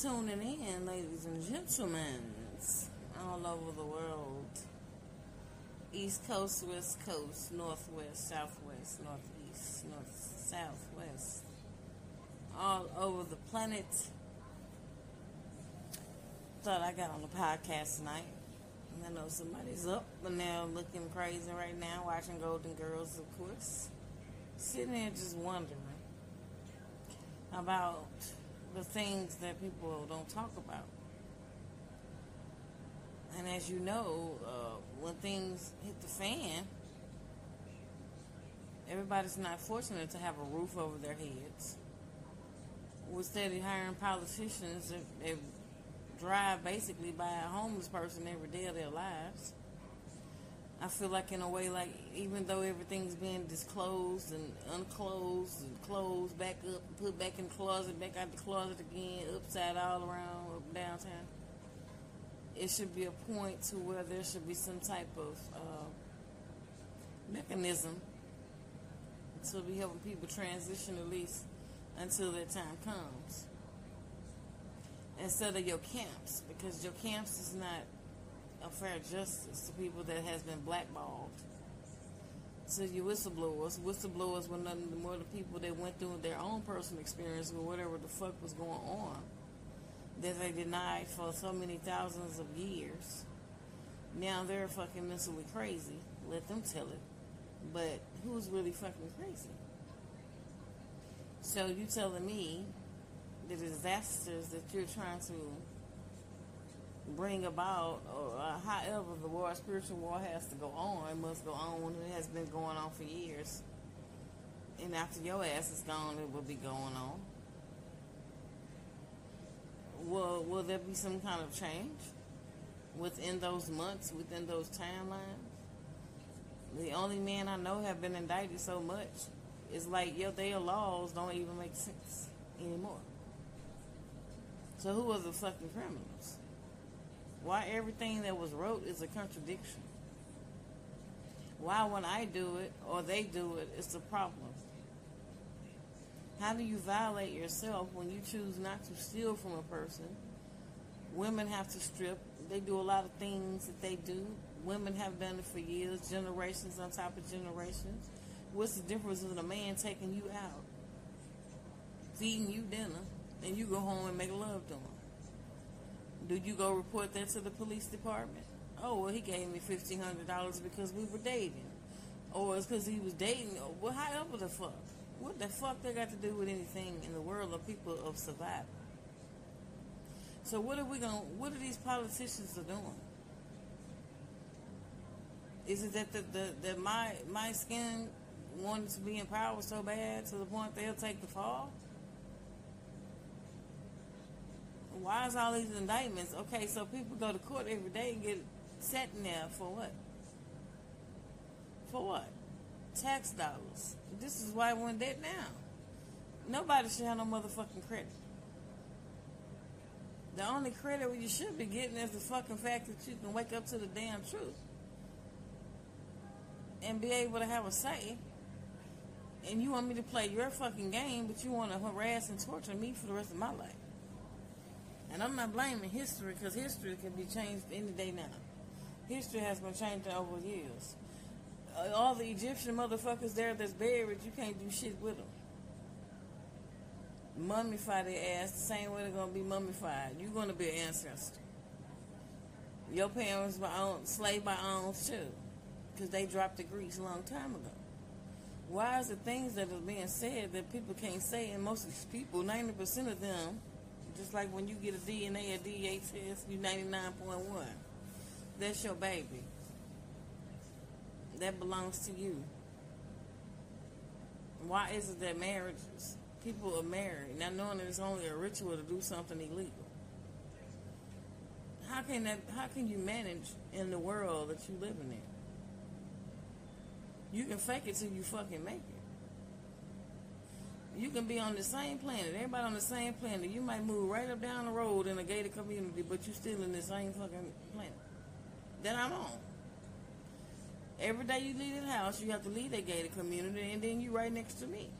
Tuning in, ladies and gentlemen, all over the world. East Coast, West Coast, Northwest, Southwest, Northeast, North, Southwest. All over the planet. Thought I got on the podcast tonight. And I know somebody's up and they're looking crazy right now, watching Golden Girls, of course. Sitting there just wondering about the things that people don't talk about. And as you know, uh, when things hit the fan, everybody's not fortunate to have a roof over their heads. We're steady hiring politicians that, that drive basically by a homeless person every day of their lives. I feel like in a way, like even though everything's being disclosed and unclosed and closed back up and put back in the closet, back out the closet again, upside all around up downtown, it should be a point to where there should be some type of uh, mechanism to be helping people transition at least until that time comes. Instead of your camps, because your camps is not a fair justice to people that has been blackballed. To your whistleblowers, whistleblowers were nothing more the people that went through their own personal experience with whatever the fuck was going on that they denied for so many thousands of years. Now they're fucking mentally crazy. Let them tell it. But who's really fucking crazy? So you telling me the disasters that you're trying to bring about, or uh, however the war, spiritual war has to go on, it must go on it has been going on for years. And after your ass is gone, it will be going on. Will, will there be some kind of change within those months, within those timelines? The only men I know have been indicted so much. It's like, yo, their laws don't even make sense anymore. So who are the fucking criminals? Why everything that was wrote is a contradiction? Why when I do it or they do it, it's a problem? How do you violate yourself when you choose not to steal from a person? Women have to strip. They do a lot of things that they do. Women have done it for years, generations on top of generations. What's the difference with a man taking you out, feeding you dinner, and you go home and make love to him? Do you go report that to the police department? Oh, well, he gave me fifteen hundred dollars because we were dating, or it's because he was dating. Oh, well, however the fuck, what the fuck they got to do with anything in the world of people of survival? So what are we going? to What are these politicians are doing? Is it that the, the that my my skin wanted to be in power so bad to the point they'll take the fall? Why is all these indictments? Okay, so people go to court every day and get set in there for what? For what? Tax dollars. This is why we're in debt now. Nobody should have no motherfucking credit. The only credit you should be getting is the fucking fact that you can wake up to the damn truth and be able to have a say. And you want me to play your fucking game, but you want to harass and torture me for the rest of my life. And I'm not blaming history because history can be changed any day now. History has been changing over years. Uh, all the Egyptian motherfuckers there that's buried, you can't do shit with them. Mummify their ass the same way they're gonna be mummified. You're gonna be an ancestor. Your parents were owned, slave by arms too, because they dropped the Greeks a long time ago. Why is the things that are being said that people can't say, and most of these people, 90% of them, just like when you get a DNA or DA test, you 99.1. That's your baby. That belongs to you. Why is it that marriages, people are married, now knowing that it's only a ritual to do something illegal? How can that? How can you manage in the world that you live in? You can fake it till you fucking make it. You can be on the same planet, everybody on the same planet. You might move right up down the road in a gated community, but you're still in the same fucking planet that I'm on. Every day you leave the house, you have to leave that gated community, and then you're right next to me.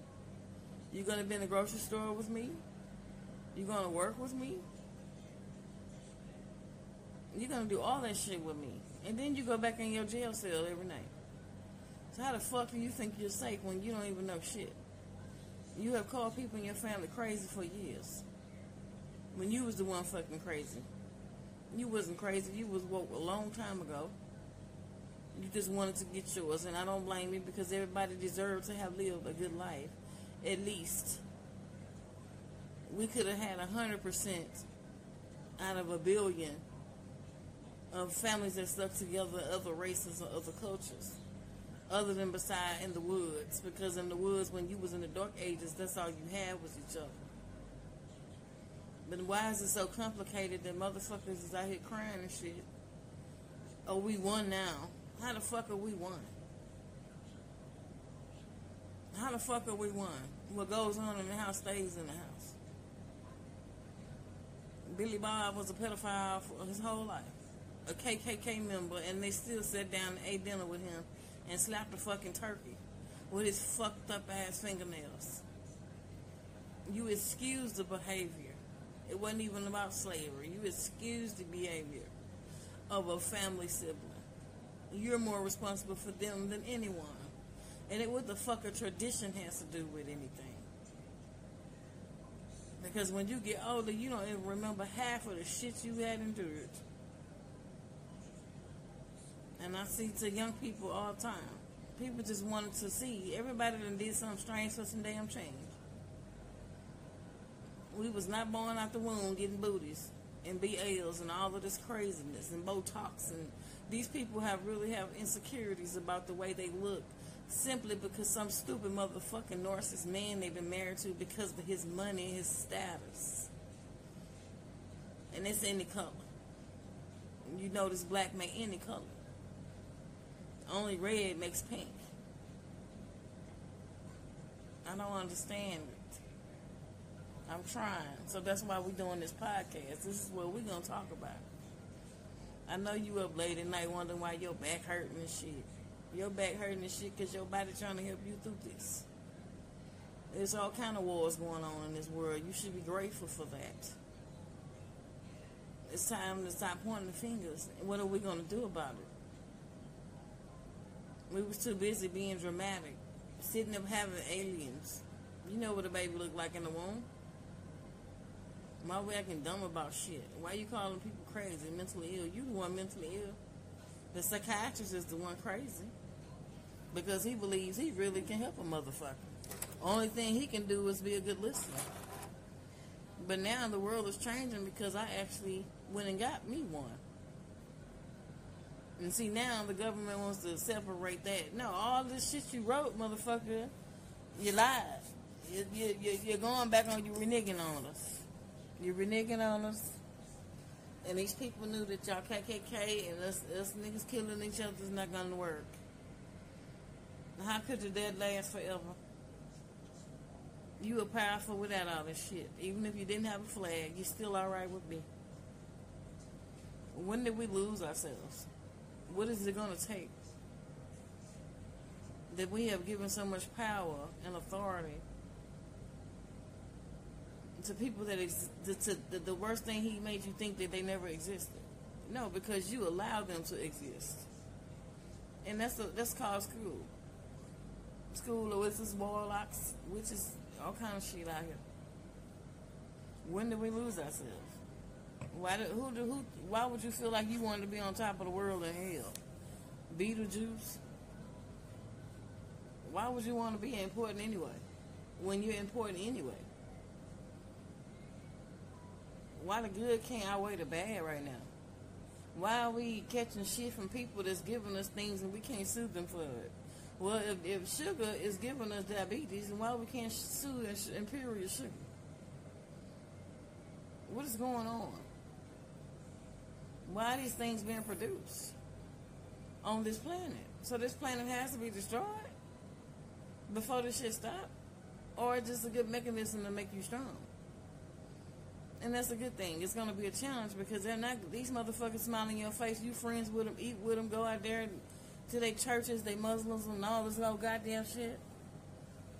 You're gonna be in the grocery store with me? You're gonna work with me? You're gonna do all that shit with me. And then you go back in your jail cell every night. So how the fuck do you think you're safe when you don't even know shit? You have called people in your family crazy for years. When you was the one fucking crazy. You wasn't crazy. You was woke a long time ago. You just wanted to get yours, and I don't blame you because everybody deserves to have lived a good life, at least. We could have had a hundred percent out of a billion of families that stuck together, other races or other cultures, other than beside in the woods. Because in the woods, when you was in the dark ages, that's all you had was each other. But why is it so complicated that motherfuckers is out here crying and shit? Oh, we won now. How the fuck are we won? How the fuck are we won? What goes on in the house stays in the house. Billy Bob was a pedophile for his whole life. A KKK member, and they still sat down and ate dinner with him and slapped a fucking turkey with his fucked up ass fingernails. You excuse the behavior. It wasn't even about slavery. You excuse the behavior of a family sibling. You're more responsible for them than anyone. And it what the fuck a tradition has to do with anything. Because when you get older, you don't even remember half of the shit you had endured. And I see to young people all the time. People just wanted to see. Everybody done did something strange for some damn change. We was not born out the womb getting booties and BLs and all of this craziness and Botox and these people have really have insecurities about the way they look simply because some stupid motherfucking narcissist man they've been married to because of his money, his status. And it's any color. You notice black make any color. Only red makes pink. I don't understand it. I'm trying. So that's why we're doing this podcast. This is what we're going to talk about. I know you up late at night wondering why your back hurting and shit. Your back hurting and shit because your body trying to help you through this. There's all kind of wars going on in this world. You should be grateful for that. It's time to stop pointing the fingers. What are we going to do about it? We was too busy being dramatic, sitting up having aliens. You know what a baby look like in the womb. Why we acting dumb about shit? Why you calling people crazy, mentally ill? You the one mentally ill. The psychiatrist is the one crazy. Because he believes he really can help a motherfucker. Only thing he can do is be a good listener. But now the world is changing because I actually went and got me one. And see now the government wants to separate that. No, all this shit you wrote, motherfucker, you lied. You, you, you're going back on you reneging on us. You're reneging on us. And these people knew that y'all KKK and us, us niggas killing each other is not going to work. How could your dead last forever? You were powerful without all this shit. Even if you didn't have a flag, you're still alright with me. When did we lose ourselves? What is it going to take? That we have given so much power and authority to people that ex- to, to the, the worst thing he made you think that they never existed. No, because you allowed them to exist, and that's a, that's called school. School of witches, warlocks, witches, all kind of shit out here. When did we lose ourselves? Why did who, who why would you feel like you wanted to be on top of the world in hell? Beetlejuice. Why would you want to be important anyway? When you're important anyway. Why the good can't outweigh the bad right now? Why are we catching shit from people that's giving us things and we can't sue them for it? Well, if, if sugar is giving us diabetes, then why we can't sue Imperial Sugar? What is going on? Why are these things being produced on this planet? So this planet has to be destroyed before this shit stop? Or just a good mechanism to make you strong? And that's a good thing. It's going to be a challenge because they're not, these motherfuckers smiling in your face. You friends with them, eat with them, go out there to their churches, they Muslims and all this old goddamn shit.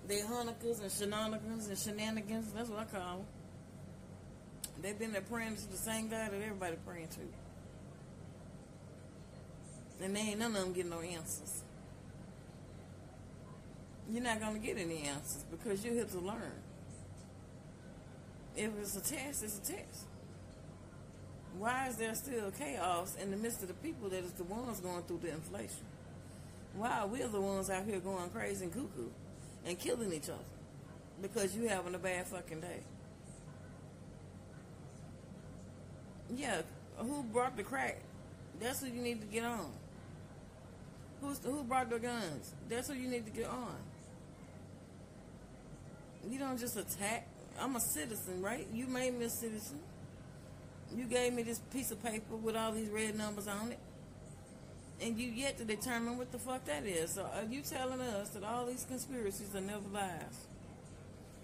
They Hanukkahs and shenanigans and shenanigans. That's what I call them. They've been there praying to the same God that everybody praying to. And they ain't none of them getting no answers. You're not going to get any answers because you're here to learn. If it's a test, it's a test. Why is there still chaos in the midst of the people that is the ones going through the inflation? Why are we the ones out here going crazy and cuckoo and killing each other? Because you having a bad fucking day. Yeah, who brought the crack? That's who you need to get on. Who's who brought the guns? That's who you need to get on. You don't just attack. I'm a citizen, right? You made me a citizen. You gave me this piece of paper with all these red numbers on it. And you yet to determine what the fuck that is. So are you telling us that all these conspiracies are never lies?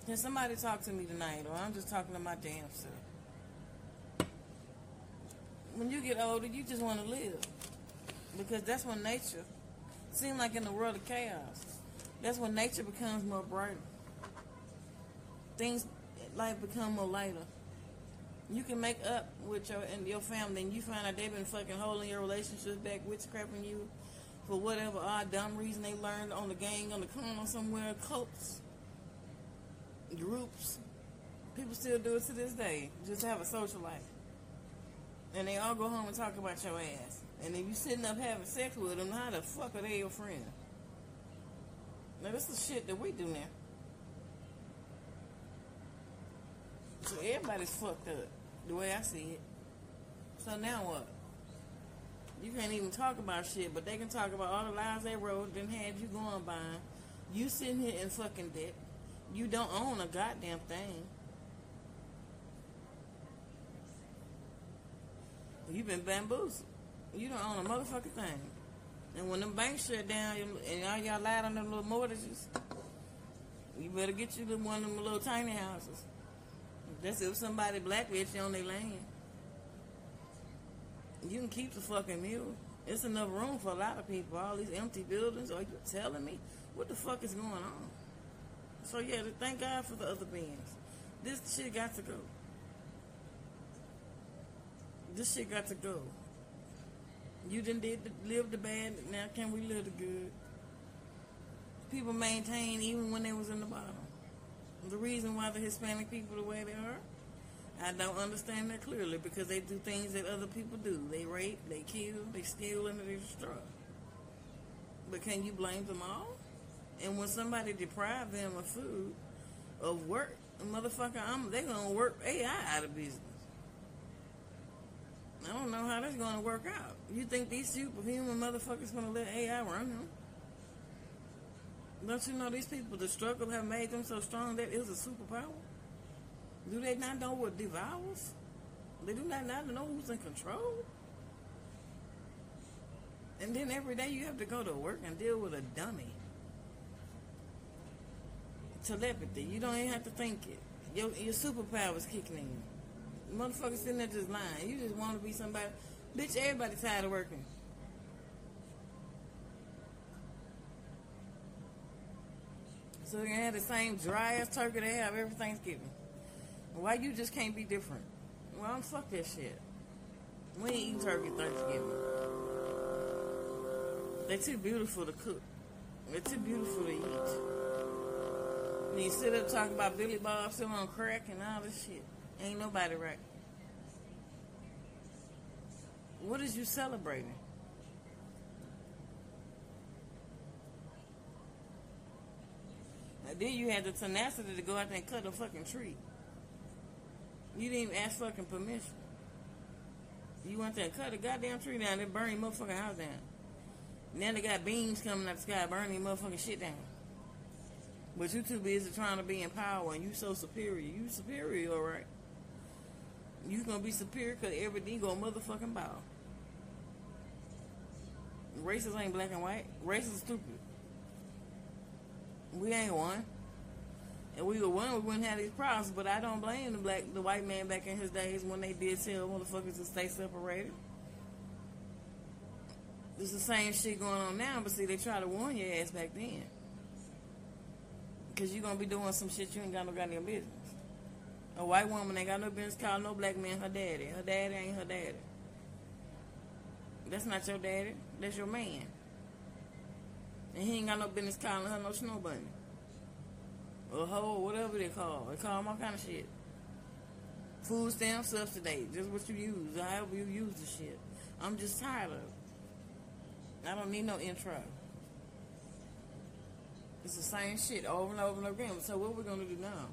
Can somebody talk to me tonight, or I'm just talking to my damn self? When you get older, you just want to live. Because that's when nature, seems like in the world of chaos, that's when nature becomes more brighter. Things, life become more lighter you can make up with your and your family, and you find out they've been fucking holding your relationships back, witchcrafting you for whatever odd dumb reason they learned on the gang on the corner somewhere, cults, groups. People still do it to this day. Just have a social life, and they all go home and talk about your ass. And if you sitting up having sex with them, how the fuck are they your friend? Now this is shit that we do now. So everybody's fucked up the way I see it. So now what? You can't even talk about shit, but they can talk about all the lies they wrote, then had you going by. You sitting here in fucking debt. You don't own a goddamn thing. You've been bamboozled. You don't own a motherfucking thing. And when them banks shut down and all y'all lied on them little mortgages, you better get you to one of them little tiny houses. That's if somebody blacklist you on their land. You can keep the fucking mule. It's enough room for a lot of people. All these empty buildings. Are you telling me what the fuck is going on? So yeah, thank God for the other beings. This shit got to go. This shit got to go. You didn't did live the bad. Now can we live the good? People maintain even when they was in the bottom the reason why the Hispanic people the way they are, I don't understand that clearly because they do things that other people do. They rape, they kill, they steal, and they destroy. But can you blame them all? And when somebody deprive them of food, of work, motherfucker, I'm, they're gonna work AI out of business. I don't know how that's gonna work out. You think these superhuman motherfuckers gonna let AI run them? Don't you know these people, the struggle have made them so strong that is a superpower? Do they not know what devours? They do not, not know who's in control? And then every day you have to go to work and deal with a dummy. Telepathy. You don't even have to think it. Your, your superpower is kicking in. Motherfuckers sitting there just lying. You just want to be somebody. Bitch, everybody tired of working. So they have the same dry ass turkey they have every Thanksgiving. Why you just can't be different? Well, I'm fuck that shit. We ain't eating turkey Thanksgiving. They're too beautiful to cook. They're too beautiful to eat. And you sit up talking about Billy Bob still on crack and all this shit. Ain't nobody right. What is you celebrating? then you had the tenacity to go out there and cut a fucking tree. You didn't even ask fucking permission. You went there and cut a goddamn tree down and burn your motherfucking house down. Now they got beams coming out the sky burning your motherfucking shit down. But you too busy trying to be in power and you so superior. You superior, alright. You gonna be superior because everything gonna motherfucking bow. Races ain't black and white. Races stupid. We ain't one. And we were one, we wouldn't have these problems. But I don't blame the black, the white man back in his days when they did tell motherfuckers to stay separated. It's the same shit going on now, but see, they try to warn your ass back then. Because you're going to be doing some shit you ain't got no goddamn business. A white woman ain't got no business calling no black man her daddy. Her daddy ain't her daddy. That's not your daddy. That's your man. And he ain't got no business calling her no snow bunny. Or hoe, whatever they call. They call them all kind of shit. Food stamp subsidy. Just what you use. However you use the shit. I'm just tired of it. I don't need no intro. It's the same shit over and over and over again. So what we gonna do now?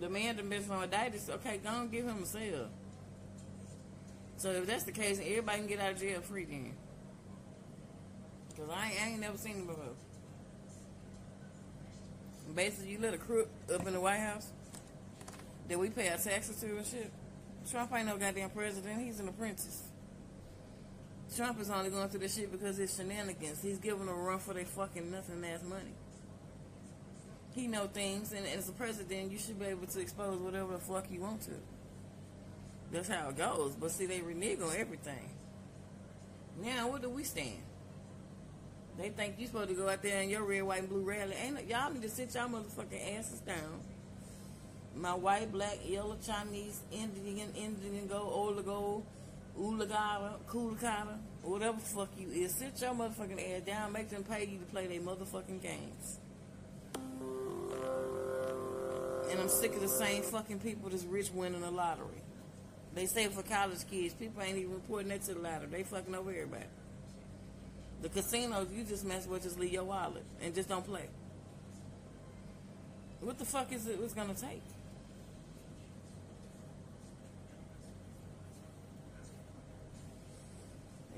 The man done been on a diet. Okay, go and give him a cell. So if that's the case, everybody can get out of jail free then. Cause I ain't, I ain't never seen him before. Basically, you let a crook up in the White House that we pay our taxes to and shit. Trump ain't no goddamn president. He's an apprentice. Trump is only going through this shit because it's shenanigans. He's giving a run for their fucking nothing ass money. He know things, and as a president, you should be able to expose whatever the fuck you want to. That's how it goes. But see, they renege on everything. Now, what do we stand? They think you supposed to go out there in your red, white, and blue rally. Ain't y'all need to sit y'all motherfucking asses down. My white, black, yellow, Chinese, Indian, Indian gold, Oligo, Ulagara, Kulakata, whatever the fuck you is. Sit your motherfucking ass down. Make them pay you to play their motherfucking games. And I'm sick of the same fucking people that's rich winning the lottery. They say for college kids, people ain't even reporting that to the lottery. They fucking over everybody. The casinos, you just mess with, just leave your wallet and just don't play. What the fuck is it it's gonna take?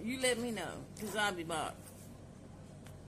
You let me know, cause I'll be back.